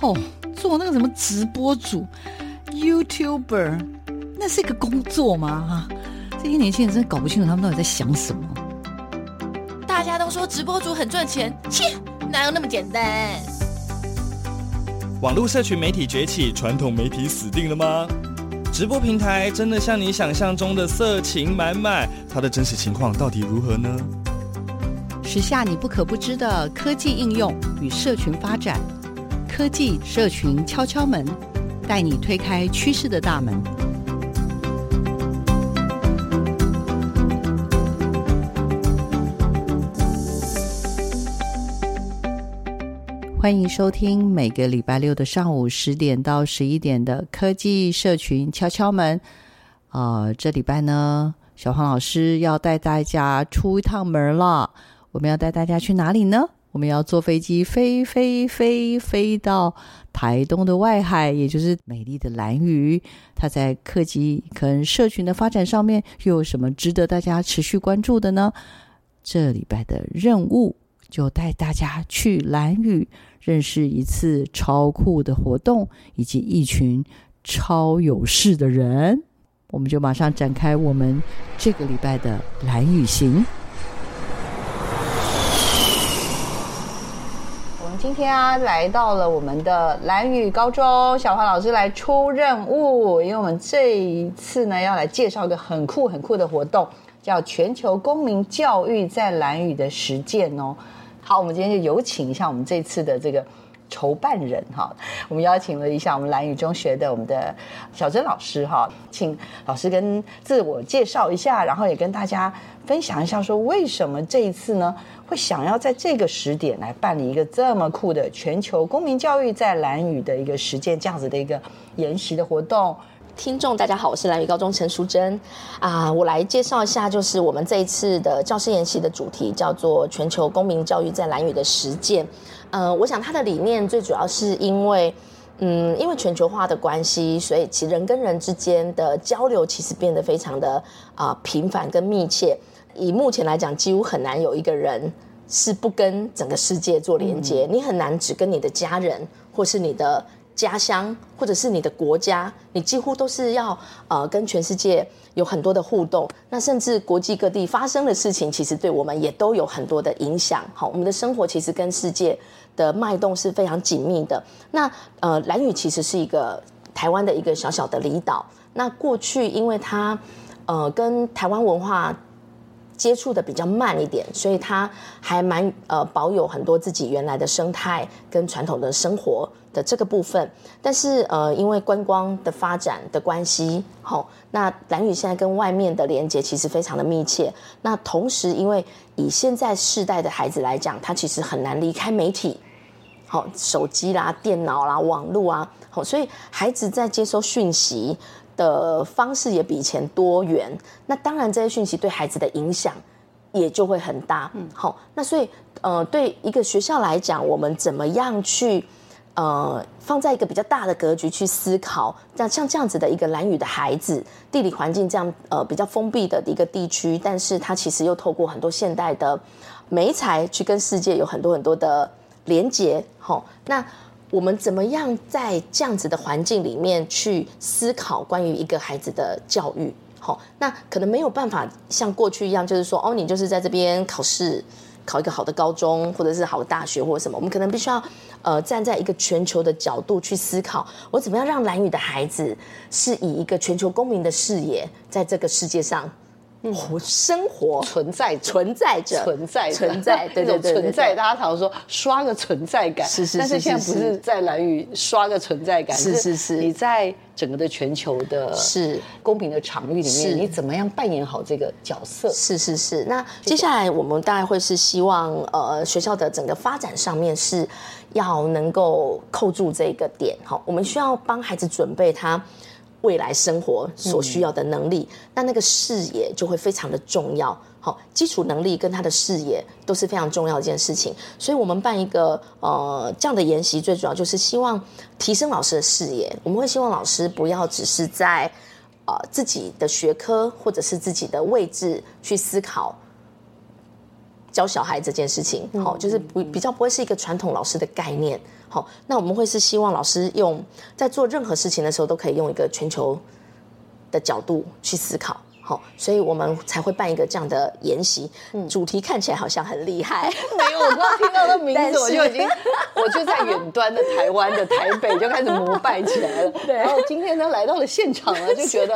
哦，做那个什么直播主，YouTuber，那是一个工作吗？哈，这些年轻人真的搞不清楚他们到底在想什么。大家都说直播主很赚钱，切，哪有那么简单？网络社群媒体崛起，传统媒体死定了吗？直播平台真的像你想象中的色情满满？它的真实情况到底如何呢？时下你不可不知的科技应用与社群发展，科技社群敲敲门，带你推开趋势的大门。欢迎收听每个礼拜六的上午十点到十一点的科技社群敲敲门。啊、呃，这礼拜呢，小黄老师要带大家出一趟门了。我们要带大家去哪里呢？我们要坐飞机飞飞飞飞到台东的外海，也就是美丽的兰屿。它在科技跟社群的发展上面又有什么值得大家持续关注的呢？这礼拜的任务就带大家去兰屿。认识一次超酷的活动，以及一群超有事的人，我们就马上展开我们这个礼拜的兰屿行。我们今天啊，来到了我们的蓝雨高中，小黄老师来出任务，因为我们这一次呢，要来介绍一个很酷很酷的活动，叫全球公民教育在蓝雨的实践哦。好，我们今天就有请一下我们这次的这个筹办人哈，我们邀请了一下我们蓝宇中学的我们的小珍老师哈，请老师跟自我介绍一下，然后也跟大家分享一下，说为什么这一次呢会想要在这个时点来办理一个这么酷的全球公民教育在蓝宇的一个实践这样子的一个研习的活动。听众大家好，我是蓝宇高中陈淑贞啊，我来介绍一下，就是我们这一次的教师研习的主题叫做“全球公民教育在蓝宇的实践”。呃，我想它的理念最主要是因为，嗯，因为全球化的关系，所以其人跟人之间的交流其实变得非常的啊、呃、频繁跟密切。以目前来讲，几乎很难有一个人是不跟整个世界做连接，嗯、你很难只跟你的家人或是你的。家乡或者是你的国家，你几乎都是要呃跟全世界有很多的互动。那甚至国际各地发生的事情，其实对我们也都有很多的影响。好，我们的生活其实跟世界的脉动是非常紧密的。那呃，兰屿其实是一个台湾的一个小小的离岛。那过去因为它呃跟台湾文化接触的比较慢一点，所以它还蛮呃保有很多自己原来的生态跟传统的生活的这个部分。但是呃因为观光的发展的关系，好、那兰屿现在跟外面的连接其实非常的密切。那同时因为以现在世代的孩子来讲，他其实很难离开媒体，好、手机啦、电脑啦、网络啊，好、所以孩子在接收讯息的方式也比以前多元，那当然这些讯息对孩子的影响也就会很大。嗯，好，那所以呃，对一个学校来讲，我们怎么样去呃放在一个比较大的格局去思考？像像这样子的一个兰屿的孩子，地理环境这样呃比较封闭的一个地区，但是它其实又透过很多现代的媒材去跟世界有很多很多的连接。好，那。我们怎么样在这样子的环境里面去思考关于一个孩子的教育？好，那可能没有办法像过去一样，就是说，哦，你就是在这边考试，考一个好的高中，或者是好的大学，或者什么。我们可能必须要，呃，站在一个全球的角度去思考，我怎么样让蓝雨的孩子是以一个全球公民的视野，在这个世界上。活生活。存在存在着。存在存在对对对存在，大家常说刷个存在感。是是，但是现在不是在兰屿刷个存在感，是是是，你在整个的全球的是。公平的场域里面，你怎么样扮演好这个角色？是是是。那接下来我们大概会是希望呃学校的整个发展上面是要能够扣住这个点，好，我们需要帮孩子准备他。未来生活所需要的能力，那、嗯、那个视野就会非常的重要。好，基础能力跟他的视野都是非常重要的一件事情。所以，我们办一个呃这样的研习，最主要就是希望提升老师的视野。我们会希望老师不要只是在呃自己的学科或者是自己的位置去思考教小孩这件事情。好，就是不比较不会是一个传统老师的概念。好，那我们会是希望老师用在做任何事情的时候，都可以用一个全球的角度去思考。好，所以我们才会办一个这样的研习。嗯，主题看起来好像很厉害，没有，我刚听到的名字 我就已经，我就在远端的台湾的台北就开始膜拜起来了。对，然后今天呢来到了现场了，就觉得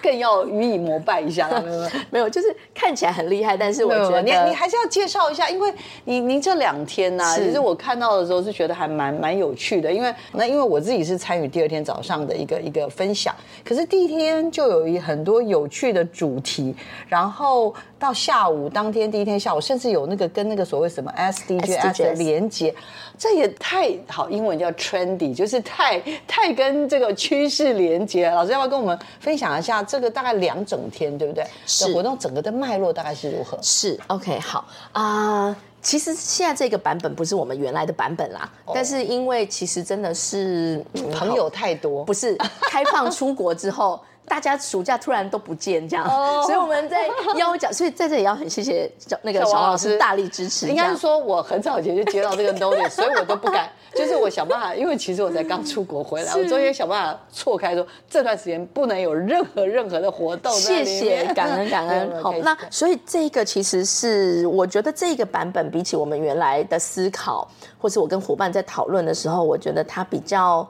更要予以膜拜一下了。没有，没有，就是看起来很厉害，但是我觉得你你还是要介绍一下，因为你您这两天呢、啊，其实我看到的时候是觉得还蛮蛮有趣的，因为那因为我自己是参与第二天早上的一个一个分享，可是第一天就有一很多有。去的主题，然后到下午当天第一天下午，甚至有那个跟那个所谓什么 SDGs 的连接，这也太好，英文叫 trendy，就是太太跟这个趋势连接。老师要不要跟我们分享一下这个大概两整天，对不对？是活动整个的脉络大概是如何？是 OK 好啊、呃，其实现在这个版本不是我们原来的版本啦，哦、但是因为其实真的是、嗯、朋友太多，不是开放出国之后。大家暑假突然都不见这样，oh. 所以我们在邀讲，所以在这里要很谢谢那个小王老师大力支持。应该是说我很早以前就接到这个 notice，所以我都不敢，就是我想办法，因为其实我才刚出国回来，我中间想办法错开说这段时间不能有任何任何的活动。谢谢，感恩感恩。好，那所以这个其实是我觉得这个版本比起我们原来的思考，或是我跟伙伴在讨论的时候，我觉得它比较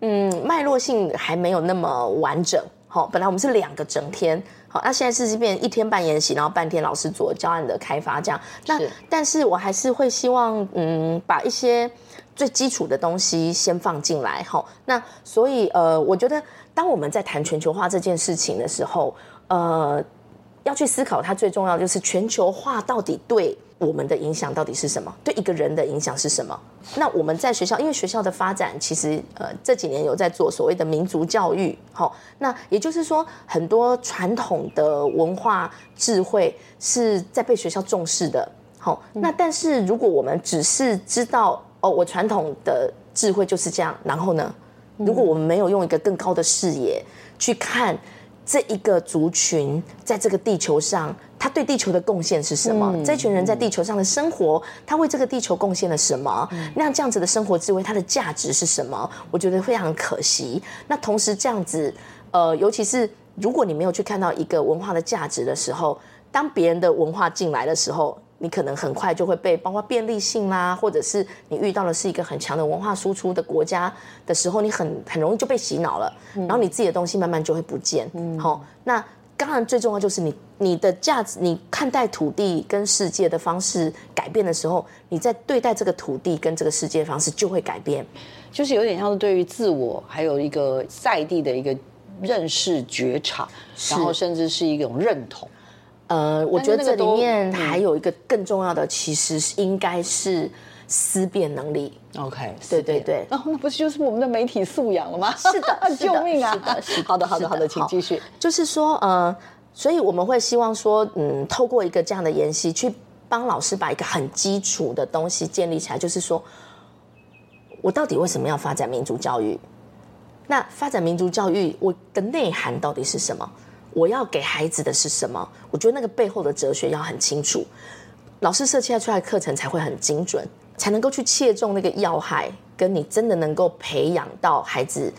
嗯脉络性还没有那么完整。好，本来我们是两个整天，好，那现在是这边一天半研习，然后半天老师做教案的开发，这样。那是但是我还是会希望，嗯，把一些最基础的东西先放进来，好。那所以，呃，我觉得当我们在谈全球化这件事情的时候，呃，要去思考它最重要就是全球化到底对。我们的影响到底是什么？对一个人的影响是什么？那我们在学校，因为学校的发展其实呃这几年有在做所谓的民族教育，好，那也就是说很多传统的文化智慧是在被学校重视的，好，那但是如果我们只是知道哦，我传统的智慧就是这样，然后呢，如果我们没有用一个更高的视野去看这一个族群在这个地球上。他对地球的贡献是什么？嗯、这群人在地球上的生活，他为这个地球贡献了什么？嗯、那这样子的生活智慧，它的价值是什么？我觉得非常可惜。那同时这样子，呃，尤其是如果你没有去看到一个文化的价值的时候，当别人的文化进来的时候，你可能很快就会被包括便利性啦，或者是你遇到的是一个很强的文化输出的国家的时候，你很很容易就被洗脑了，嗯、然后你自己的东西慢慢就会不见。嗯，好，那。当然，最重要就是你你的价值，你看待土地跟世界的方式改变的时候，你在对待这个土地跟这个世界的方式就会改变，就是有点像是对于自我还有一个在地的一个认识觉察，然后甚至是一种认同。呃，我觉得这里面还有一个更重要的，其实是应该是。思辨能力，OK，对对对，哦，那不是就是我们的媒体素养了吗？是的，救命啊！是的，是的，好的，好的，好的，请继续。就是说，呃，所以我们会希望说，嗯，透过一个这样的研习，去帮老师把一个很基础的东西建立起来。就是说，我到底为什么要发展民族教育？那发展民族教育，我的内涵到底是什么？我要给孩子的是什么？我觉得那个背后的哲学要很清楚，老师设计出来的课程才会很精准。才能够去切中那个要害，跟你真的能够培养到孩子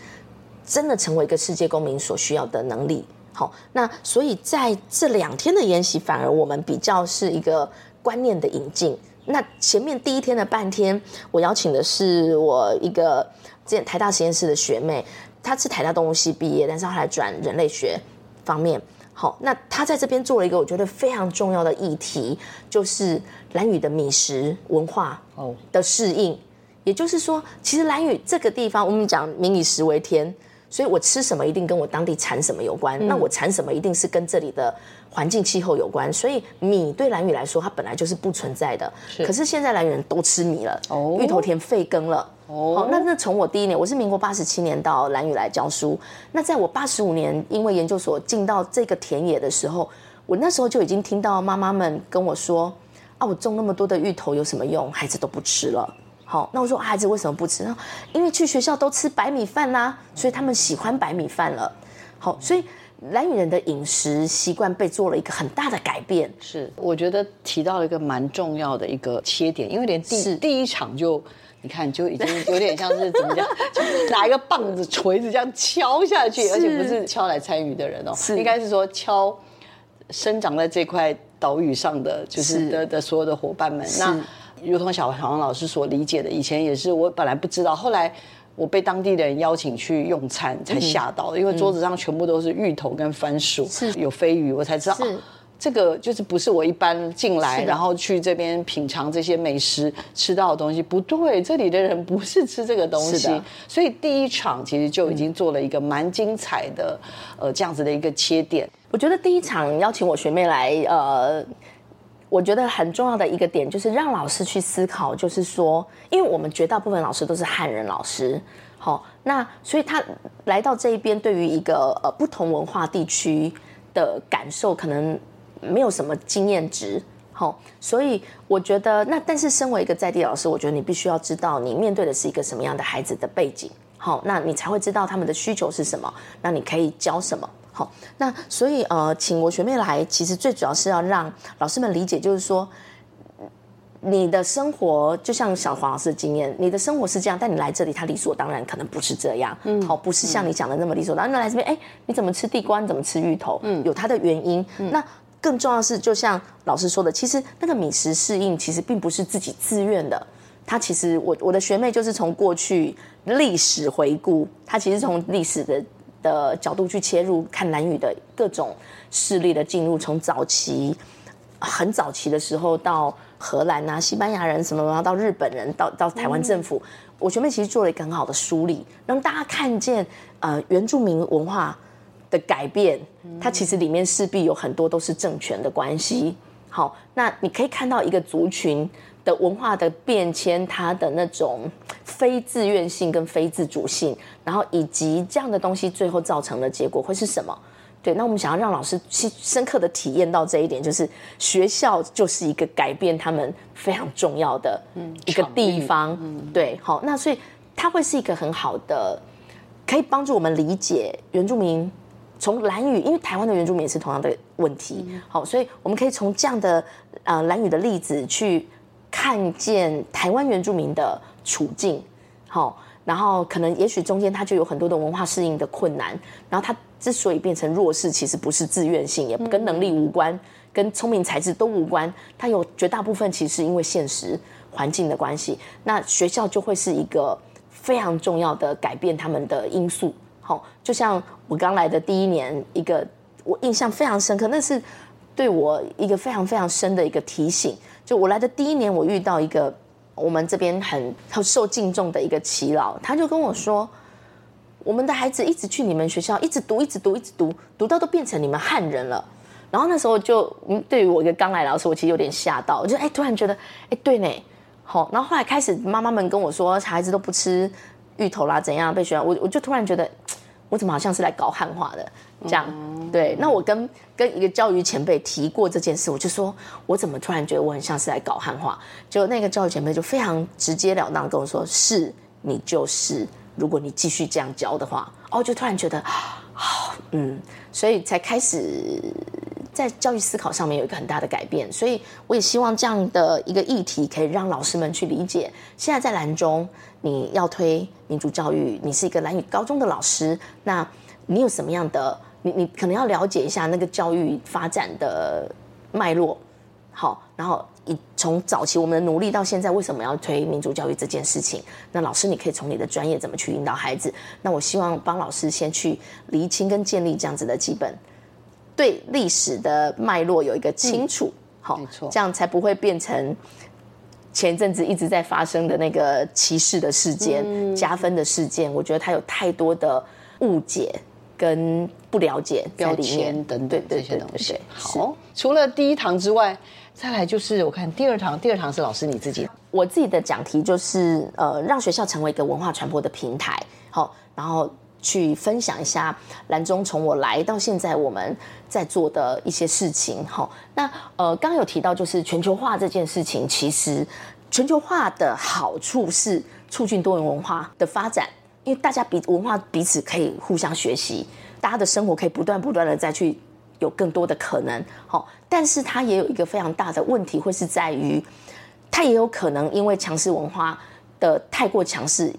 真的成为一个世界公民所需要的能力。好，那所以在这两天的研习，反而我们比较是一个观念的引进。那前面第一天的半天，我邀请的是我一个之前台大实验室的学妹，她是台大动物系毕业，但是后来转人类学方面。好，那她在这边做了一个我觉得非常重要的议题，就是蓝屿的米食文化的适应。也就是说，其实蓝屿这个地方，我们讲民以食为天，所以我吃什么一定跟我当地产什么有关。那我产什么一定是跟这里的环境气候有关。所以米对兰屿来说，它本来就是不存在的。可是现在兰屿人都吃米了，芋头田废耕了。哦，好，那那从我第一年，我是民国八十七年到兰屿来教书。那在我八十五年，因为研究所进到这个田野的时候，我那时候就已经听到妈妈们跟我说：“啊，我种那么多的芋头有什么用？孩子都不吃了。”好，那我说孩子为什么不吃呢？因为去学校都吃白米饭啦，所以他们喜欢白米饭了。好，所以蓝屿人的饮食习惯被做了一个很大的改变。是，我觉得提到了一个蛮重要的一个切点，因为连第第一场就你看就已经有点像是怎么讲，就拿一个棒子、锤子这样敲下去，而且不是敲来参与的人哦，是应该是说敲生长在这块岛屿上的，就是的是的所有的伙伴们。那如同小黄老师所理解的，以前也是我本来不知道，后来。我被当地的人邀请去用餐，才吓到的，因为桌子上全部都是芋头跟番薯，是有飞鱼，我才知道，哦，这个就是不是我一般进来然后去这边品尝这些美食吃到的东西，不对，这里的人不是吃这个东西，所以第一场其实就已经做了一个蛮精彩的，呃，这样子的一个切点。我觉得第一场邀请我学妹来，呃。我觉得很重要的一个点就是让老师去思考，就是说，因为我们绝大部分老师都是汉人老师，好，那所以他来到这一边，对于一个呃不同文化地区的感受，可能没有什么经验值，好，所以我觉得那但是身为一个在地老师，我觉得你必须要知道你面对的是一个什么样的孩子的背景，好，那你才会知道他们的需求是什么，那你可以教什么。好，那所以呃，请我学妹来，其实最主要是要让老师们理解，就是说，你的生活就像小黄老师的经验，你的生活是这样，但你来这里，他理所当然可能不是这样，嗯，好，不是像你讲的那么理所当然。那来这边，哎，你怎么吃地瓜？你怎么吃芋头？嗯，有它的原因。那更重要的是，就像老师说的，其实那个饮食适应，其实并不是自己自愿的。他其实，我我的学妹就是从过去历史回顾，她其实从历史的。的角度去切入看兰屿的各种势力的进入，从早期很早期的时候到荷兰啊、西班牙人什么，然后到日本人，到到台湾政府，我前面其实做了一个很好的梳理，让大家看见呃原住民文化的改变，它其实里面势必有很多都是政权的关系。好，那你可以看到一个族群。的文化的变迁，它的那种非自愿性跟非自主性，然后以及这样的东西，最后造成的结果会是什么？对，那我们想要让老师去深刻的体验到这一点，就是学校就是一个改变他们非常重要的一个地方。嗯，对，好，那所以它会是一个很好的，可以帮助我们理解原住民从蓝语，因为台湾的原住民也是同样的问题。好，所以我们可以从这样的呃蓝语的例子去。看见台湾原住民的处境，好，然后可能也许中间他就有很多的文化适应的困难，然后他之所以变成弱势，其实不是自愿性，也跟能力无关，跟聪明才智都无关，他有绝大部分其实是因为现实环境的关系，那学校就会是一个非常重要的改变他们的因素，好，就像我刚来的第一年，一个我印象非常深刻，那是对我一个非常非常深的一个提醒。就我来的第一年，我遇到一个我们这边很很受敬重的一个耆老，他就跟我说：“我们的孩子一直去你们学校，一直读，一直读，一直读，读到都变成你们汉人了。”然后那时候就，嗯，对于我一个刚来老师，我其实有点吓到，我就哎，突然觉得，哎，对呢，好。然后后来开始妈妈们跟我说，孩子都不吃芋头啦，怎样被学校，我我就突然觉得，我怎么好像是来搞汉化的这样。对，那我跟跟一个教育前辈提过这件事，我就说，我怎么突然觉得我很像是来搞汉化？就那个教育前辈就非常直截了当跟我说，是你就是，如果你继续这样教的话，哦，就突然觉得，好，嗯，所以才开始在教育思考上面有一个很大的改变。所以我也希望这样的一个议题可以让老师们去理解，现在在兰中你要推民族教育，你是一个兰语高中的老师，那你有什么样的？你你可能要了解一下那个教育发展的脉络，好，然后以从早期我们的努力到现在，为什么要推民族教育这件事情？那老师，你可以从你的专业怎么去引导孩子？那我希望帮老师先去厘清跟建立这样子的基本，对历史的脉络有一个清楚，好，这样才不会变成前一阵子一直在发生的那个歧视的事件、加分的事件。我觉得它有太多的误解。跟不了解标签等等这些东西。好，除了第一堂之外，再来就是我看第二堂，第二堂是老师你自己。我自己的讲题就是呃，让学校成为一个文化传播的平台。好，然后去分享一下兰中从我来到现在我们在做的一些事情。好，那呃，刚有提到就是全球化这件事情，其实全球化的好处是促进多元文化的发展。因为大家彼文化彼此可以互相学习，大家的生活可以不断不断的再去有更多的可能。好，但是它也有一个非常大的问题，会是在于，它也有可能因为强势文化的太过强势，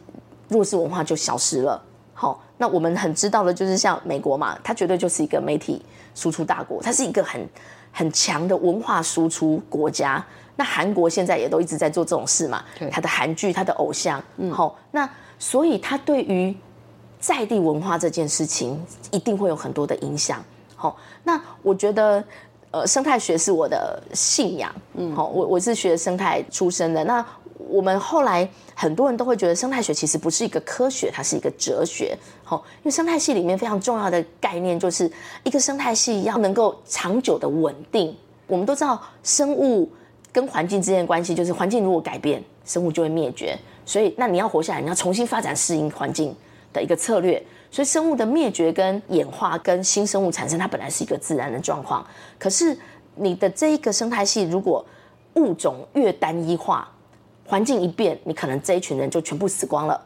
弱势文化就消失了。好，那我们很知道的就是像美国嘛，它绝对就是一个媒体输出大国，它是一个很很强的文化输出国家。那韩国现在也都一直在做这种事嘛，对，他的韩剧、他的偶像，嗯，好，那所以他对于在地文化这件事情一定会有很多的影响。好，那我觉得，呃，生态学是我的信仰，嗯，好，我我是学生态出身的。那我们后来很多人都会觉得生态学其实不是一个科学，它是一个哲学。好，因为生态系里面非常重要的概念就是一个生态系要能够长久的稳定。我们都知道生物。跟环境之间的关系，就是环境如果改变，生物就会灭绝。所以，那你要活下来，你要重新发展适应环境的一个策略。所以，生物的灭绝跟演化跟新生物产生，它本来是一个自然的状况。可是，你的这一个生态系，如果物种越单一化，环境一变，你可能这一群人就全部死光了。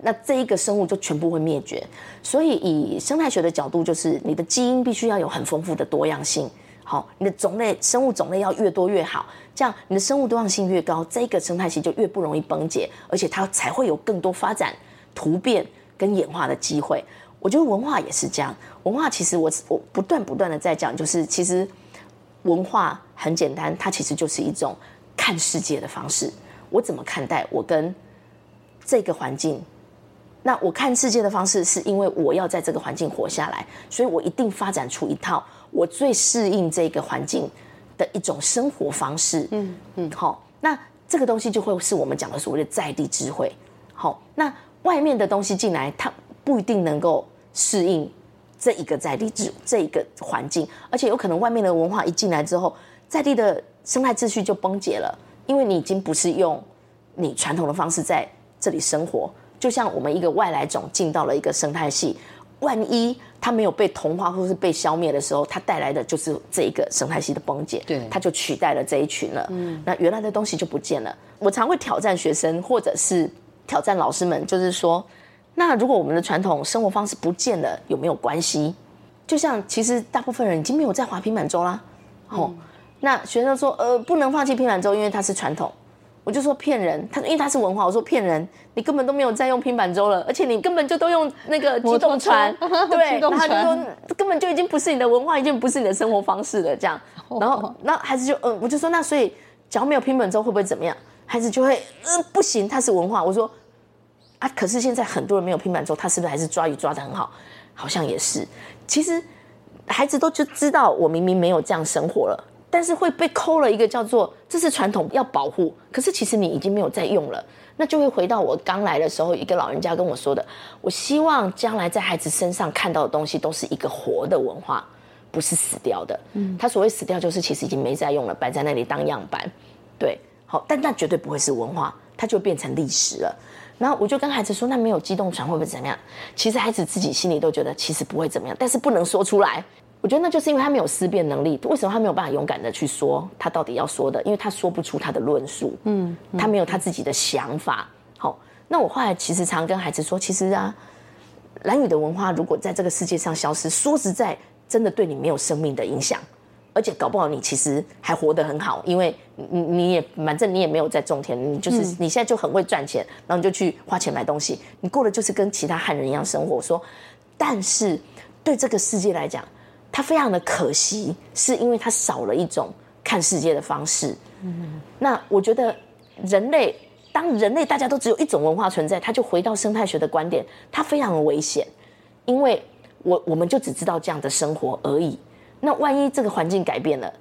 那这一个生物就全部会灭绝。所以，以生态学的角度，就是你的基因必须要有很丰富的多样性。好，你的种类生物种类要越多越好，这样你的生物多样性越高，这个生态系就越不容易崩解，而且它才会有更多发展、突变跟演化的机会。我觉得文化也是这样，文化其实我我不断不断的在讲，就是其实文化很简单，它其实就是一种看世界的方式。我怎么看待我跟这个环境？那我看世界的方式，是因为我要在这个环境活下来，所以我一定发展出一套。我最适应这个环境的一种生活方式，嗯嗯，好，那这个东西就会是我们讲的所谓的在地智慧。好，那外面的东西进来，它不一定能够适应这一个在地智这一个环境，而且有可能外面的文化一进来之后，在地的生态秩序就崩解了，因为你已经不是用你传统的方式在这里生活，就像我们一个外来种进到了一个生态系。万一它没有被同化或是被消灭的时候，它带来的就是这一个生态系的崩解，对，它就取代了这一群了。嗯，那原来的东西就不见了。我常会挑战学生，或者是挑战老师们，就是说，那如果我们的传统生活方式不见了，有没有关系？就像其实大部分人已经没有在滑平板舟啦。哦，嗯，那学生说，呃，不能放弃平板舟，因为它是传统。我就说骗人，他说因为他是文化，我说骗人，你根本都没有在用平板舟了，而且你根本就都用那个机动船，对，然后他就说根本就已经不是你的文化，已经不是你的生活方式了，这样，然后那孩子就嗯、呃，我就说那所以，只要没有平板舟会不会怎么样？孩子就会嗯、呃，不行，它是文化。我说啊，可是现在很多人没有平板舟，他是不是还是抓鱼抓的很好？好像也是。其实孩子都就知道，我明明没有这样生活了。但是会被扣了一个叫做这是传统要保护，可是其实你已经没有在用了，那就会回到我刚来的时候，一个老人家跟我说的，我希望将来在孩子身上看到的东西都是一个活的文化，不是死掉的。嗯，他所谓死掉就是其实已经没在用了，摆在那里当样板。对，好，但那绝对不会是文化，它就变成历史了。然后我就跟孩子说，那没有机动船会不会怎么样？其实孩子自己心里都觉得其实不会怎么样，但是不能说出来。我觉得那就是因为他没有思辨能力。为什么他没有办法勇敢的去说他到底要说的？因为他说不出他的论述，嗯，他没有他自己的想法。好，那我后来其实常跟孩子说，其实啊，兰屿的文化如果在这个世界上消失，说实在，真的对你没有生命的影响，而且搞不好你其实还活得很好，因为你你也反正你也没有在种田，你就是你现在就很会赚钱，然后你就去花钱买东西，你过的就是跟其他汉人一样生活。说，但是对这个世界来讲。他非常的可惜，是因为他少了一种看世界的方式。嗯，那我觉得人类，当人类大家都只有一种文化存在，他就回到生态学的观点，他非常的危险，因为我我们就只知道这样的生活而已。那万一这个环境改变了，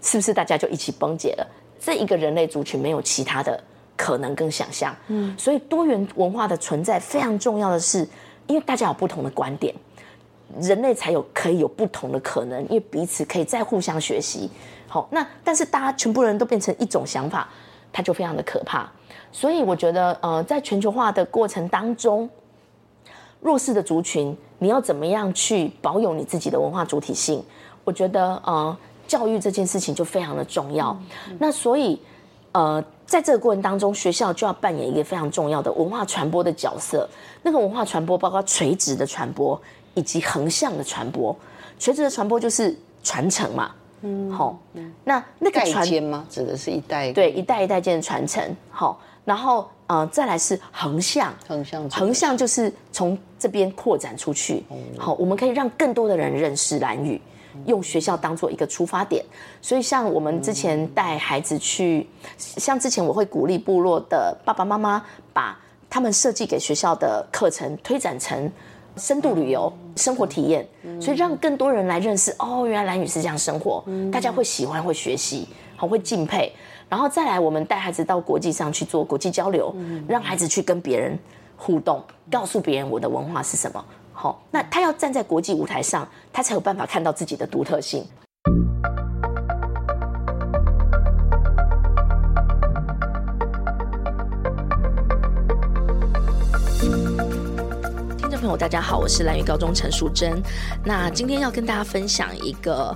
是不是大家就一起崩解了？这一个人类族群没有其他的可能跟想象。嗯，所以多元文化的存在非常重要的是，因为大家有不同的观点。人类才有可以有不同的可能，因为彼此可以再互相学习。好，那但是大家全部人都变成一种想法，它就非常的可怕。所以我觉得，呃，在全球化的过程当中，弱势的族群，你要怎么样去保有你自己的文化主体性？我觉得，呃，教育这件事情就非常的重要。嗯嗯、那所以，呃，在这个过程当中，学校就要扮演一个非常重要的文化传播的角色。那个文化传播包括垂直的传播。以及横向的传播。垂直的传播就是传承嘛，嗯，好，那那个传间吗？指的是一代对一代一代间的传承，好，然后呃再来是横向，横向横向就是从这边扩展出去，好，我们可以让更多的人认识蓝语，用学校当做一个出发点，所以像我们之前带孩子去，像之前我会鼓励部落的爸爸妈妈把他们设计给学校的课程推展成。深度旅游、生活体验，所以让更多人来认识哦，原来蓝女士这样生活，大家会喜欢、会学习，好会敬佩，然后再来我们带孩子到国际上去做国际交流，让孩子去跟别人互动，告诉别人我的文化是什么。好，那他要站在国际舞台上，他才有办法看到自己的独特性。朋友，大家好，我是兰屿高中陈淑贞。那今天要跟大家分享一个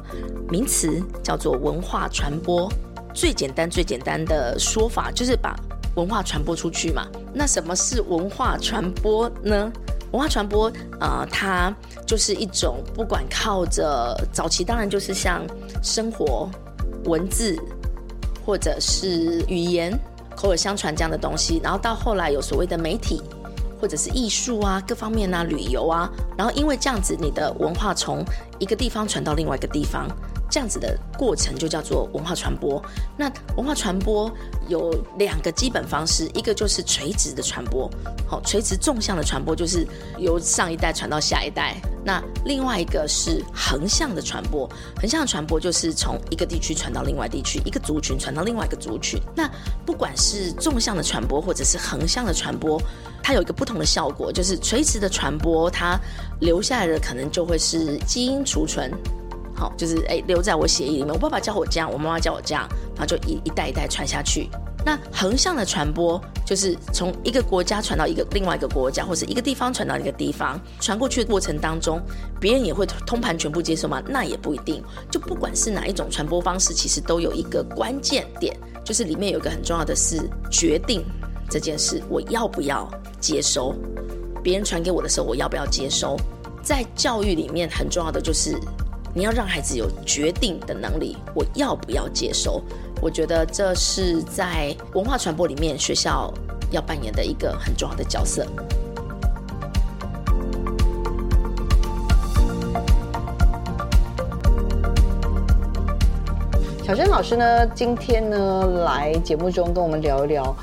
名词，叫做文化传播。最简单、最简单的说法就是把文化传播出去嘛。那什么是文化传播呢？文化传播，呃，它就是一种不管靠着早期，当然就是像生活、文字或者是语言口耳相传这样的东西，然后到后来有所谓的媒体。或者是艺术啊，各方面啊，旅游啊，然后因为这样子，你的文化从一个地方传到另外一个地方。这样子的过程就叫做文化传播。那文化传播有两个基本方式，一个就是垂直的传播，好，垂直纵向的传播就是由上一代传到下一代。那另外一个是横向的传播，横向的传播就是从一个地区传到另外地区，一个族群传到另外一个族群。那不管是纵向的传播或者是横向的传播，它有一个不同的效果，就是垂直的传播，它留下来的可能就会是基因储存。好，就是哎、留在我血液里面。我爸爸教我这样，我妈妈教我这样，然后就一一代一代传下去。那横向的传播，就是从一个国家传到一个另外一个国家，或者一个地方传到一个地方，传过去的过程当中，别人也会通盘全部接受吗？那也不一定。就不管是哪一种传播方式，其实都有一个关键点，就是里面有一个很重要的是决定这件事，我要不要接收？别人传给我的时候，我要不要接收？在教育里面很重要的就是。你要让孩子有决定的能力，我要不要接收？我觉得这是在文化传播里面学校要扮演的一个很重要的角色。小祯老师呢，今天呢来节目中跟我们聊一聊。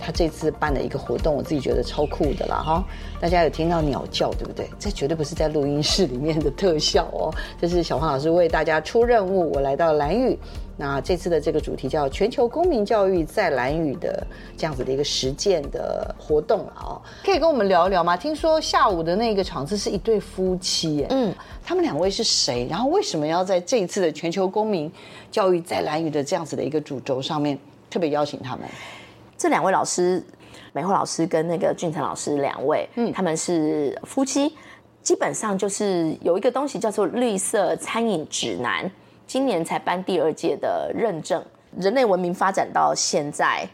他这次办的一个活动，我自己觉得超酷的啦哈！大家有听到鸟叫对不对？这绝对不是在录音室里面的特效哦，这是小黄老师为大家出任务，我来到蓝屿。那这次的这个主题叫“全球公民教育在蓝屿”的这样子的一个实践的活动了哦，可以跟我们聊一聊吗？听说下午的那个场次是一对夫妻耶，嗯，他们两位是谁？然后为什么要在这一次的“全球公民教育在蓝屿”的这样子的一个主轴上面特别邀请他们？这两位老师，美惠老师跟那个俊成老师两位，嗯，他们是夫妻，基本上就是有一个东西叫做绿色餐饮指南，今年才颁第二届的认证。人类文明发展到现在，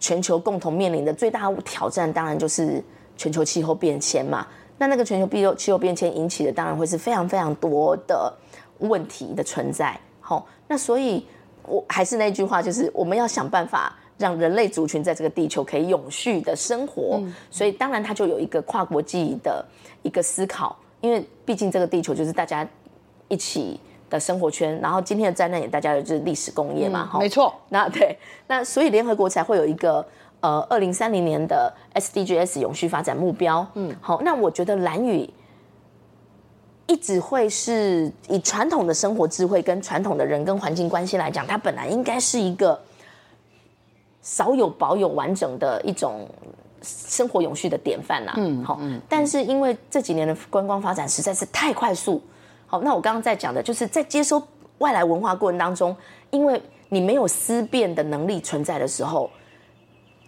全球共同面临的最大挑战，当然就是全球气候变迁嘛。那那个全球气候气候变迁引起的，当然会是非常非常多的问题的存在。好，那所以我还是那句话，就是我们要想办法。让人类族群在这个地球可以永续的生活，嗯、所以当然它就有一个跨国际的一个思考，因为毕竟这个地球就是大家一起的生活圈，然后今天的灾难也大家的就是历史工业嘛，嗯、没错。那对，那所以联合国才会有一个呃二零三零年的 SDGs 永续发展目标。嗯，好，那我觉得蓝宇一直会是以传统的生活智慧跟传统的人跟环境关系来讲，它本来应该是一个。少有保有完整的一种生活永续的典范呐、啊，嗯，好，但是因为这几年的观光发展实在是太快速，好，那我刚刚在讲的就是在接收外来文化过程当中，因为你没有思辨的能力存在的时候，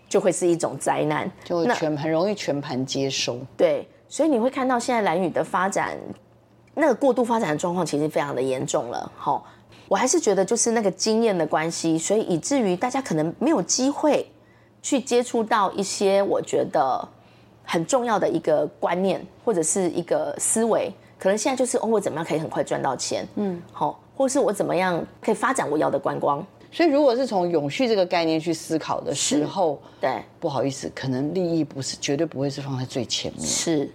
就会是一种灾难，就全很容易全盘接收。对，所以你会看到现在兰屿的发展，那个过度发展的状况其实非常的严重了，好。我还是觉得就是那个经验的关系，所以以至于大家可能没有机会去接触到一些我觉得很重要的一个观念或者是一个思维。可能现在就是哦，我怎么样可以很快赚到钱？嗯，好，或是我怎么样可以发展我要的观光？所以，如果是从永续这个概念去思考的时候，对，不好意思，可能利益不是绝对不会是放在最前面。是，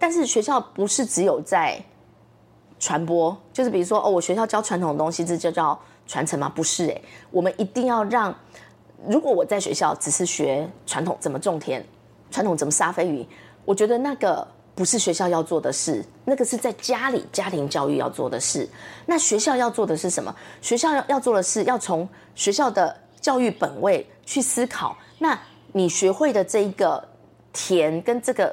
但是学校不是只有在传播，就是比如说哦，我学校教传统的东西，这就叫传承吗？不是哎，我们一定要让，如果我在学校只是学传统怎么种田，传统怎么杀飞鱼，我觉得那个。不是学校要做的事，那个是在家里家庭教育要做的事。那学校要做的是什么？学校要要做的是要从学校的教育本位去思考。那你学会的这一个田跟这个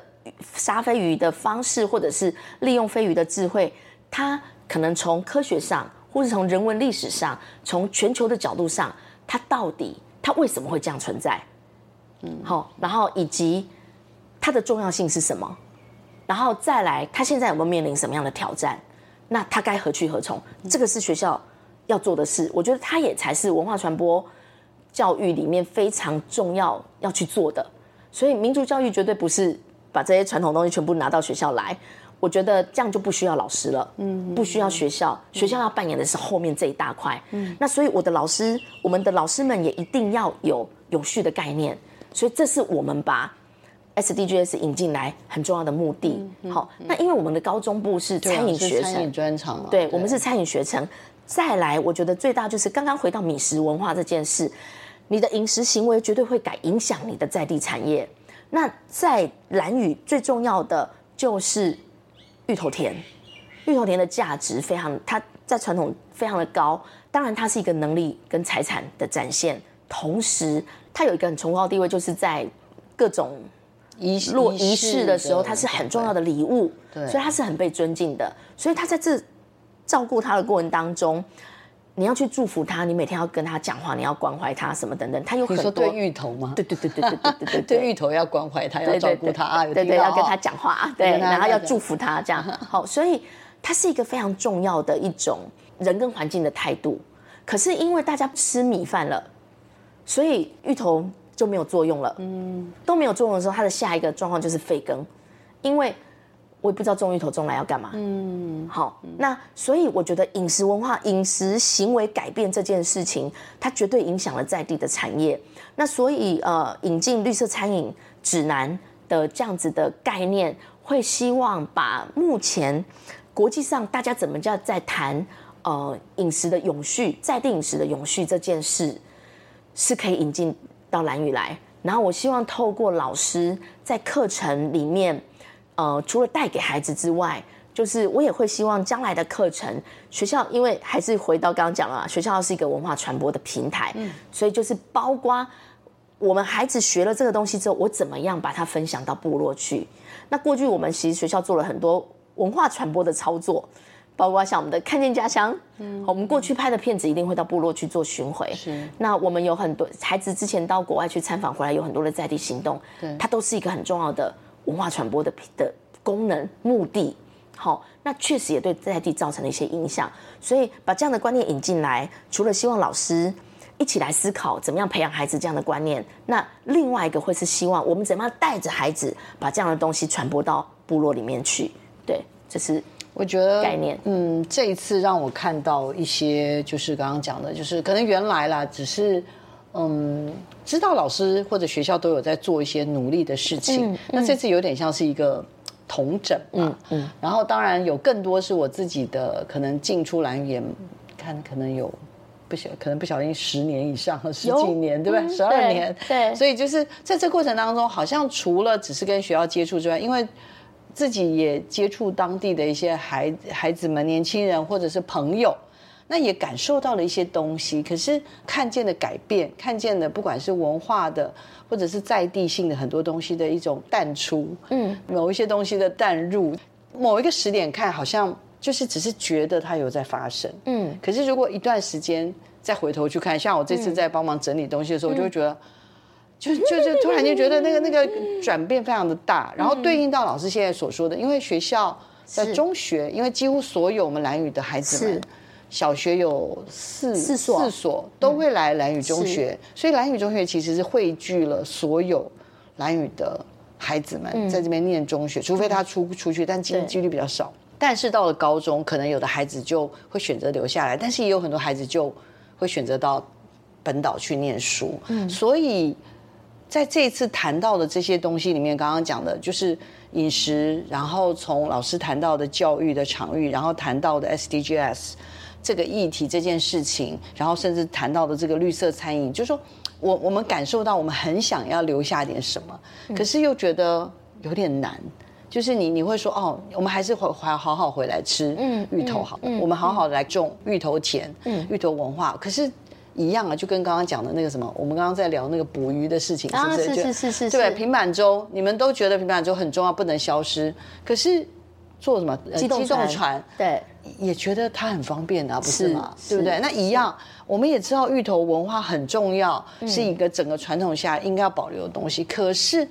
杀飞鱼的方式，或者是利用飞鱼的智慧，它可能从科学上，或是从人文历史上，从全球的角度上，它到底它为什么会这样存在？嗯，好，然后以及它的重要性是什么？然后再来，它现在有没有面临什么样的挑战？那它该何去何从？这个是学校要做的事。我觉得它也才是文化传播教育里面非常重要要去做的。所以民族教育绝对不是把这些传统东西全部拿到学校来。我觉得这样就不需要老师了，嗯，不需要学校，学校要扮演的是后面这一大块。嗯，那所以我的老师，我们的老师们也一定要有永续的概念。所以这是我们把。SDGs 引进来很重要的目的，好，那因为我们的高中部是餐饮学程专长，对，我们是餐饮学程。再来，我觉得最大就是刚刚回到米食文化这件事，你的饮食行为绝对会改影响你的在地产业。那在蓝屿最重要的就是芋头田，芋头田的价值非常，它在传统非常的高，当然它是一个能力跟财产的展现，同时它有一个很崇高的地位，就是在各种。仪落仪式的时候，它是很重要的礼物，对，所以它是很被尊敬的。所以他在这照顾他的过程当中，你要去祝福他，你每天要跟他讲话，你要关怀他什么等等。他有很多你说对芋头吗？对对对对对对对对，对芋头要关怀他，要照顾他啊，对对，对，要跟他讲话，对，然后要祝福他这样。好，所以它是一个非常重要的一种人跟环境的态度。可是因为大家吃米饭了，所以芋头。就没有作用了，嗯，都没有作用的时候，它的下一个状况就是废耕，因为我也不知道中芋头中来要干嘛，嗯，好，那所以我觉得饮食文化、饮食行为改变这件事情，它绝对影响了在地的产业。那所以呃，引进绿色餐饮指南的这样子的概念，会希望把目前国际上大家怎么叫在谈呃饮食的永续、在地饮食的永续这件事，是可以引进。到兰屿来，然后我希望透过老师在课程里面，呃，除了带给孩子之外，就是我也会希望将来的课程学校，因为还是回到刚刚讲了，学校是一个文化传播的平台，嗯，所以就是包括我们孩子学了这个东西之后，我怎么样把它分享到部落去？那过去我们其实学校做了很多文化传播的操作。包括像我们的看见家乡，嗯，我们过去拍的片子一定会到部落去做巡回。是，那我们有很多孩子之前到国外去参访回来，有很多的在地行动，对，它都是一个很重要的文化传播的的功能目的。好，那确实也对在地造成了一些影响。所以把这样的观念引进来，除了希望老师一起来思考怎么样培养孩子这样的观念，那另外一个会是希望我们怎么样带着孩子把这样的东西传播到部落里面去。对，这是。我觉得概念，嗯，这一次让我看到一些，就是刚刚讲的，就是可能原来啦，只是，嗯，知道老师或者学校都有在做一些努力的事情。嗯嗯、那这次有点像是一个同整嘛，嗯嗯。然后当然有更多是我自己的，可能进出蓝也，看可能有不小，可能不小心十年以上了，十几年，对不对？十二年，对。所以就是在这过程当中，好像除了只是跟学校接触之外，因为。自己也接触当地的一些孩孩子们、年轻人或者是朋友，那也感受到了一些东西。可是看见的改变，看见的不管是文化的，或者是在地性的很多东西的一种淡出，嗯，某一些东西的淡入，某一个时点看好像就是只是觉得它有在发生，嗯。可是如果一段时间再回头去看，像我这次在帮忙整理东西的时候，我就会觉得。就就就突然间觉得那个那个转变非常的大，然后对应到老师现在所说的，因为学校在中学，因为几乎所有我们兰屿的孩子们，小学有四四所。四所都会来蓝宇中学，所以蓝宇中学其实是汇聚了所有蓝宇的孩子们在这边念中学，除非他出出去，但几几率比较少。但是到了高中，可能有的孩子就会选择留下来，但是也有很多孩子就会选择到本岛去念书。嗯，所以在这一次谈到的这些东西里面，刚刚讲的就是饮食，然后从老师谈到的教育的场域，然后谈到的 SDGs 这个议题这件事情，然后甚至谈到的这个绿色餐饮，就是说我我们感受到我们很想要留下点什么，可是又觉得有点难。就是你你会说哦，我们还是回还好好回来吃芋头好，嗯嗯嗯、我们好好的来种芋头田，嗯、芋头文化。可是，一样啊，就跟刚刚讲的那个什么，我们刚刚在聊那个捕鱼的事情，是不是？啊、是是是是，对，平板舟，你们都觉得平板舟很重要，不能消失。可是做什么机动船？船对，也觉得它很方便啊，不是吗？是对不对？那一样，我们也知道芋头文化很重要，是一个整个传统下应该要保留的东西。可是，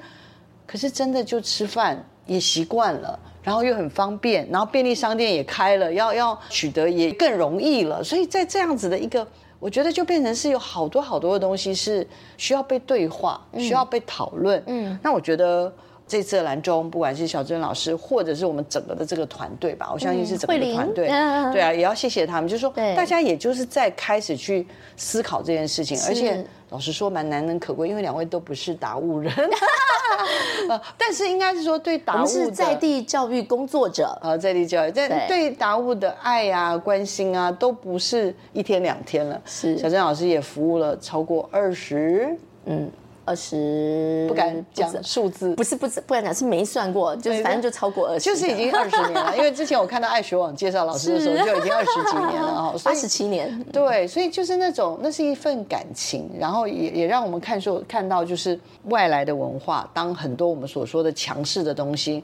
可是真的就吃饭。也习惯了，然后又很方便，然后便利商店也开了，要要取得也更容易了。所以在这样子的一个，我觉得就变成是有好多好多的东西是需要被对话，需要被讨论。嗯，那我觉得这次的蓝中，不管是小珍老师，或者是我们整个的这个团队吧，我相信是整个团队，对啊，也要谢谢他们。就是说，大家也就是在开始去思考这件事情，而且老实说蛮难能可贵，因为两位都不是达悟人。但是应该是说，对达悟是在地教育工作者，呃，在地教育，但对达悟的爱啊、关心啊，都不是一天两天了。是，小珍老师也服务了超过二十，嗯。二十不敢讲数字，不是不是不敢讲，是没算过，就是反正就超过二十，就是已经二十年了。因为之前我看到爱学网介绍老师的时候，就已经二十几年了哦，二十七年。对，所以就是那种那是一份感情，然后也也让我们看说看到就是外来的文化，当很多我们所说的强势的东西。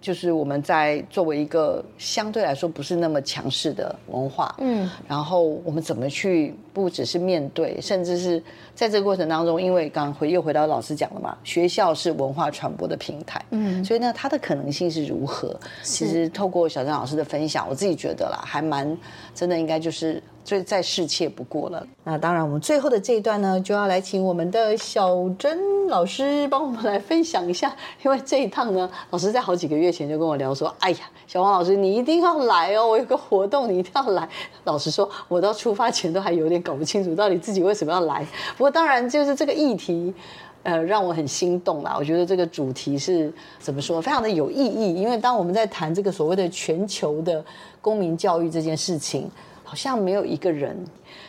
就是我们在作为一个相对来说不是那么强势的文化，嗯，然后我们怎么去不只是面对，甚至是在这个过程当中，因为刚刚回又回到老师讲了嘛，学校是文化传播的平台，嗯，所以呢，它的可能性是如何？其实透过小张老师的分享，我自己觉得啦，还蛮真的，应该就是。最再适切不过了。那当然，我们最后的这一段呢，就要来请我们的小珍老师帮我们来分享一下。因为这一趟呢，老师在好几个月前就跟我聊说：“哎呀，小王老师，你一定要来哦！我有个活动，你一定要来。”老实说，我到出发前都还有点搞不清楚，到底自己为什么要来。不过当然，就是这个议题，呃，让我很心动啦。我觉得这个主题是怎么说，非常的有意义。因为当我们在谈这个所谓的全球的公民教育这件事情。好像没有一个人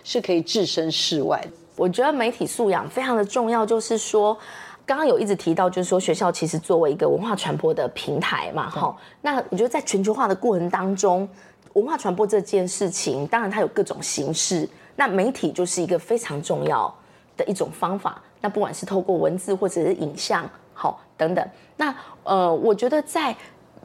是可以置身事外。我觉得媒体素养非常的重要，就是说，刚刚有一直提到，就是说学校其实作为一个文化传播的平台嘛，哈。那我觉得在全球化的过程当中，文化传播这件事情，当然它有各种形式，那媒体就是一个非常重要的一种方法。那不管是透过文字或者是影像，好等等。那呃，我觉得在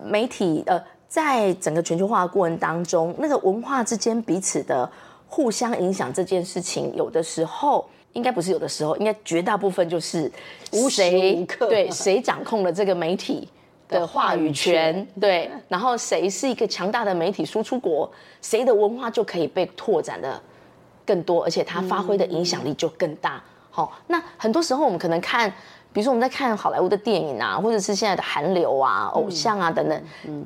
媒体呃。在整个全球化的过程当中，那个文化之间彼此的互相影响这件事情，有的时候应该不是有的时候，应该绝大部分就是无时无刻对谁掌控了这个媒体的话语权，对，然后谁是一个强大的媒体输出国，谁的文化就可以被拓展的更多，而且它发挥的影响力就更大。好，那很多时候我们可能看。比如说我们在看好莱坞的电影啊，或者是现在的韩流啊、偶像啊等等，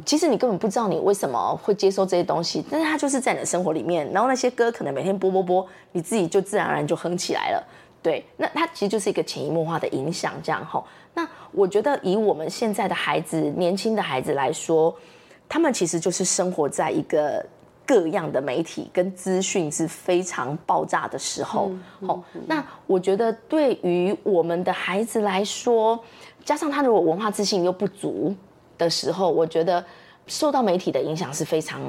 其实你根本不知道你为什么会接受这些东西，但是它就是在你的生活里面，然后那些歌可能每天播播播，你自己就自然而然就哼起来了。对，那它其实就是一个潜移默化的影响，这样吼。那我觉得以我们现在的孩子、年轻的孩子来说，他们其实就是生活在一个。各样的媒体跟资讯是非常爆炸的时候，好、那我觉得对于我们的孩子来说，加上他如果文化自信又不足的时候，我觉得受到媒体的影响是非常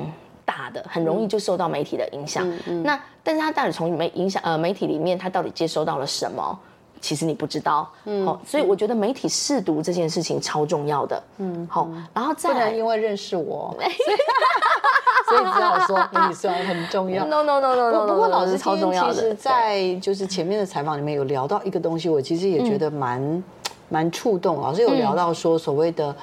大的，很容易就受到媒体的影响。嗯嗯、那但是他到底从媒影响呃媒体里面，他到底接收到了什么？其实你不知道，嗯，好，所以我觉得媒体试读这件事情超重要的，嗯，好，然后再来，不能因为认识我，所以只好说媒体虽然很重要。No no no no no。不过老师超重要的，其实，在就是前面的采访里面有聊到一个东西，我其实也觉得蛮蛮触动。老师有聊到说所谓的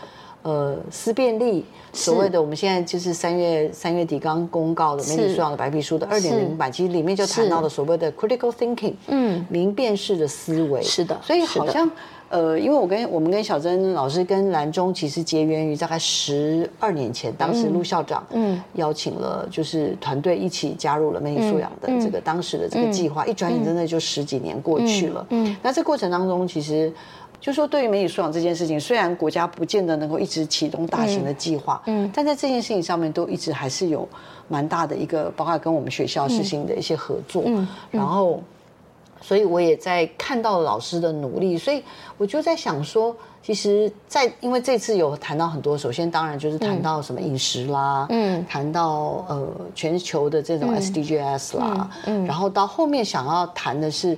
呃思辨力，所谓的我们现在就是三月三月底刚公告的媒体素养的白皮书的二点零版，其实里面就谈到了所谓的 critical thinking，嗯，明辨式的思维，是的，所以好像。呃，因为我跟我们跟小珍老师跟蓝中其实结缘于大概十二年前，当时陆校长嗯。邀请了就是团队一起加入了媒体素养的这个当时的这个计划，一转眼真的就十几年过去了。嗯，那这过程当中，其实就说对于媒体素养这件事情，虽然国家不见得能够一直启动大型的计划，嗯，但在这件事情上面都一直还是有蛮大的一个，包括跟我们学校实行的一些合作，嗯，然后。所以我也在看到老师的努力，所以我就在想说，其实，在因为这次有谈到很多，首先当然就是谈到什么饮食啦，嗯，谈到呃全球的这种 SDGs 啦，嗯，然后到后面想要谈的是，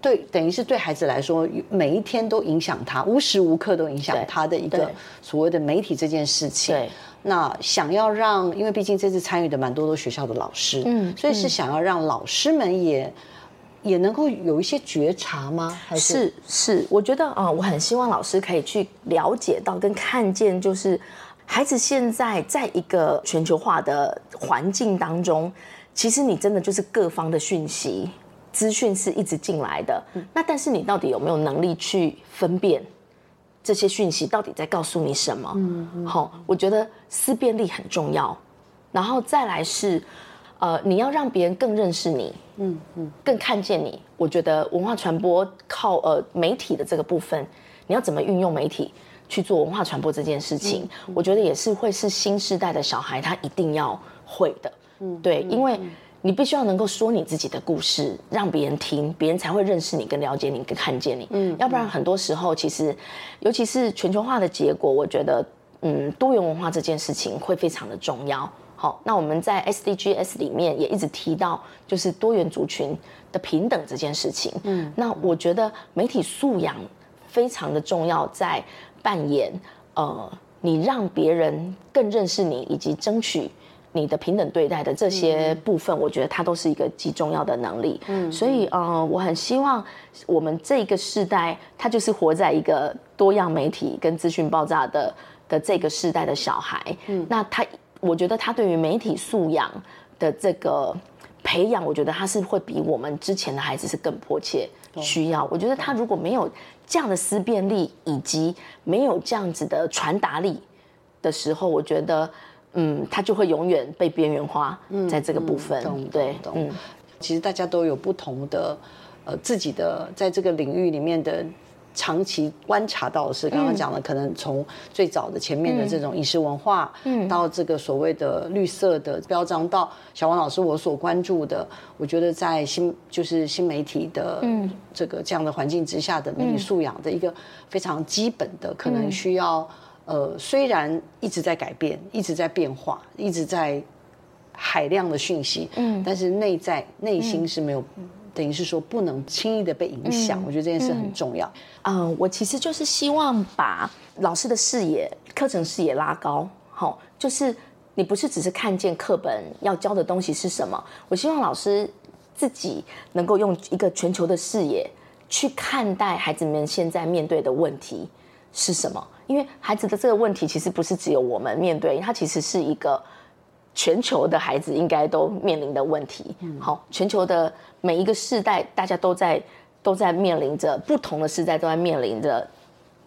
对，等于是对孩子来说，每一天都影响他，无时无刻都影响他的一个所谓的媒体这件事情。对，那想要让，因为毕竟这次参与的蛮多都学校的老师，嗯，所以是想要让老师们也。也能够有一些觉察吗？还是是，是，我觉得啊、呃，我很希望老师可以去了解到跟看见，就是孩子现在在一个全球化的环境当中，其实你真的就是各方的讯息资讯是一直进来的。嗯、那但是你到底有没有能力去分辨这些讯息到底在告诉你什么？嗯，好、嗯，我觉得思辨力很重要，然后再来是。呃，你要让别人更认识你，嗯嗯，更看见你。我觉得文化传播靠呃媒体的这个部分，你要怎么运用媒体去做文化传播这件事情，我觉得也是会是新时代的小孩他一定要会的，嗯，对，因为你必须要能够说你自己的故事，让别人听，别人才会认识你、更了解你、更看见你，嗯，要不然很多时候其实，尤其是全球化的结果，我觉得，嗯，多元文化这件事情会非常的重要。好，那我们在 SDGs 里面也一直提到，就是多元族群的平等这件事情。嗯，那我觉得媒体素养非常的重要，在扮演呃，你让别人更认识你，以及争取你的平等对待的这些部分，我觉得它都是一个极重要的能力。嗯，所以呃，我很希望我们这个世代，他就是活在一个多样媒体跟资讯爆炸的的这个世代的小孩。嗯，那他。我觉得他对于媒体素养的这个培养，我觉得他是会比我们之前的孩子是更迫切需要。我觉得他如果没有这样的思辨力，以及没有这样子的传达力的时候，我觉得，嗯，他就会永远被边缘化，在这个部分。嗯嗯、对，嗯，其实大家都有不同的，呃，自己的在这个领域里面的。长期观察到的是，刚刚讲的，可能从最早的前面的这种饮食文化，嗯，到这个所谓的绿色的标章，到小王老师我所关注的，我觉得在新就是新媒体的这个这样的环境之下的媒体素养的一个非常基本的，可能需要呃，虽然一直在改变，一直在变化，一直在海量的讯息，嗯，但是内在内心是没有。等于是说不能轻易的被影响，嗯、我觉得这件事很重要。嗯、呃，我其实就是希望把老师的视野、课程视野拉高。好，就是你不是只是看见课本要教的东西是什么，我希望老师自己能够用一个全球的视野去看待孩子们现在面对的问题是什么。因为孩子的这个问题其实不是只有我们面对，它其实是一个。全球的孩子应该都面临的问题，好，全球的每一个世代，大家都在都在面临着不同的世代，都在面临着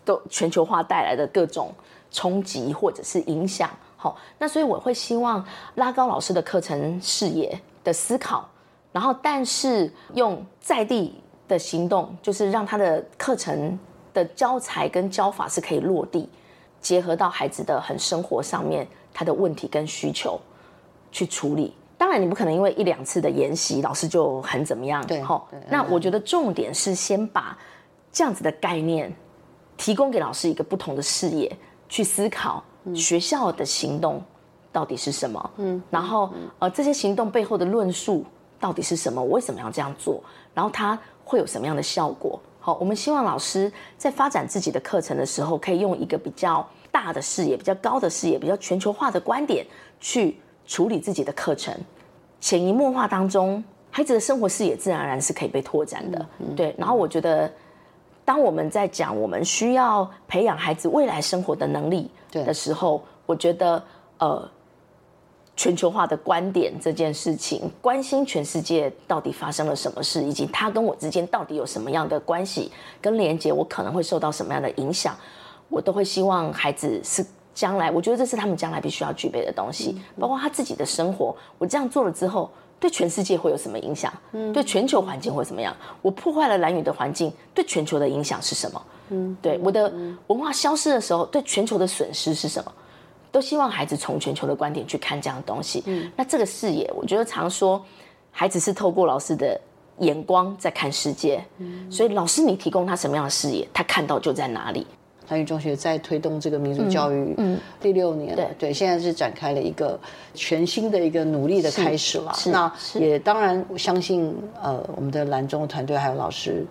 都全球化带来的各种冲击或者是影响，好，那所以我会希望拉高老师的课程视野的思考，然后但是用在地的行动，就是让他的课程的教材跟教法是可以落地，结合到孩子的很生活上面，他的问题跟需求。去处理，当然你不可能因为一两次的研习，老师就很怎么样，对，齁。那我觉得重点是先把这样子的概念提供给老师一个不同的视野去思考学校的行动到底是什么，嗯，然后呃这些行动背后的论述到底是什么，我为什么要这样做，然后它会有什么样的效果？好，我们希望老师在发展自己的课程的时候，可以用一个比较大的视野、比较高的视野、比较全球化的观点去。处理自己的课程，潜移默化当中，孩子的生活视野自然而然是可以被拓展的。对，然后我觉得当我们在讲我们需要培养孩子未来生活的能力的时候，我觉得呃。全球化的观点这件事情，关心全世界到底发生了什么事，以及他跟我之间到底有什么样的关系跟连接，我可能会受到什么样的影响，我都会希望孩子是将来，我觉得这是他们将来必须要具备的东西，包括他自己的生活。我这样做了之后，对全世界会有什么影响？嗯，对全球环境会怎么样？我破坏了蓝屿的环境，对全球的影响是什么？嗯，对我的文化消失的时候，对全球的损失是什么？都希望孩子从全球的观点去看这样的东西。嗯，那这个视野，我觉得常说，孩子是透过老师的眼光在看世界。嗯，所以老师你提供他什么样的视野，他看到就在哪里。兰屿中学在推动这个民族教育，嗯，第六年了，对对，现在是展开了一个全新的一个努力的开始了。是，那也当然我相信，呃，我们的兰中团队还有老师。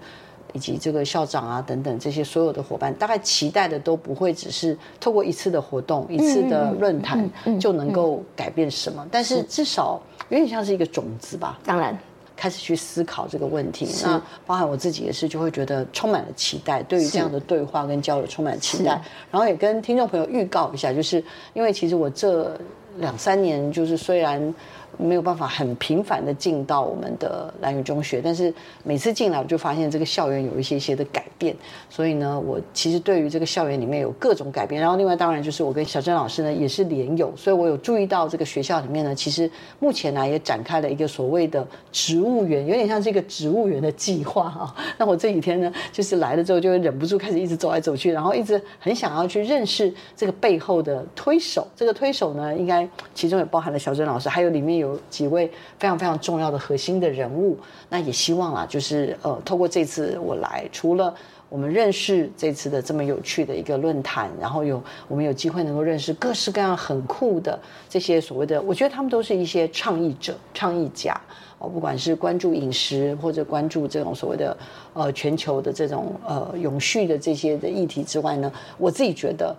以及这个校长啊等等这些所有的伙伴，大概期待的都不会只是透过一次的活动、一次的论坛就能够改变什么，但是至少有点像是一个种子吧。当然，开始去思考这个问题。那包含我自己也是，就会觉得充满了期待，对于这样的对话跟交流充满期待。然后也跟听众朋友预告一下，就是因为其实我这两三年就是虽然。没有办法很频繁的进到我们的兰屿中学，但是每次进来我就发现这个校园有一些些的改变，所以呢，我其实对于这个校园里面有各种改变。然后另外当然就是我跟小珍老师呢也是连友，所以我有注意到这个学校里面呢，其实目前呢也展开了一个所谓的植物园，有点像是一个植物园的计划哈。那我这几天呢，就是来了之后就会忍不住开始一直走来走去，然后一直很想要去认识这个背后的推手。这个推手呢，应该其中也包含了小珍老师，还有里面有。几位非常非常重要的核心的人物，那也希望啊，就是呃，透过这次我来，除了我们认识这次的这么有趣的一个论坛，然后有我们有机会能够认识各式各样很酷的这些所谓的，我觉得他们都是一些倡议者、倡议家哦，不管是关注饮食或者关注这种所谓的呃全球的这种呃永续的这些的议题之外呢，我自己觉得。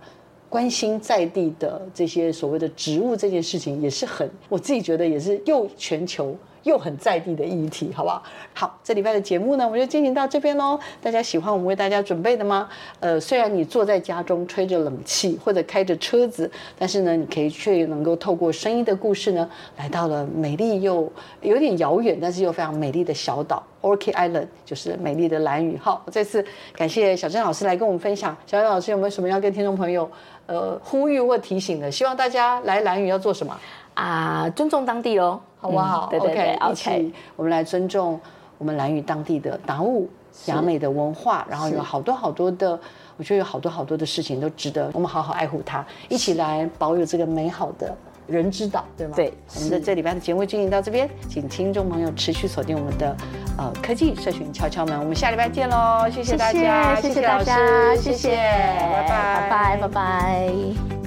关心在地的这些所谓的植物这件事情，也是很，我自己觉得也是又全球又很在地的议题，好不好？好，这礼拜的节目呢，我们就进行到这边喽。大家喜欢我们为大家准备的吗？呃，虽然你坐在家中吹着冷气或者开着车子，但是呢，你可以却能够透过声音的故事呢，来到了美丽又有点遥远，但是又非常美丽的小岛 Orchid Island，就是美丽的蓝屿。好，再次感谢小郑老师来跟我们分享。小郑老师有没有什么要跟听众朋友？呃，呼吁或提醒的，希望大家来兰屿要做什么啊？尊重当地哦，好不好？对对对，OK，我们来尊重我们兰屿当地的达悟雅美的文化，然后有好多好多的，我觉得有好多好多的事情都值得我们好好爱护它，一起来保有这个美好的人知道，对吗？对，我们的这礼拜的节目进行到这边，请听众朋友持续锁定我们的呃科技社群敲敲门，我们下礼拜见喽！谢谢大家，谢谢大家，谢谢，拜拜，拜拜，拜拜。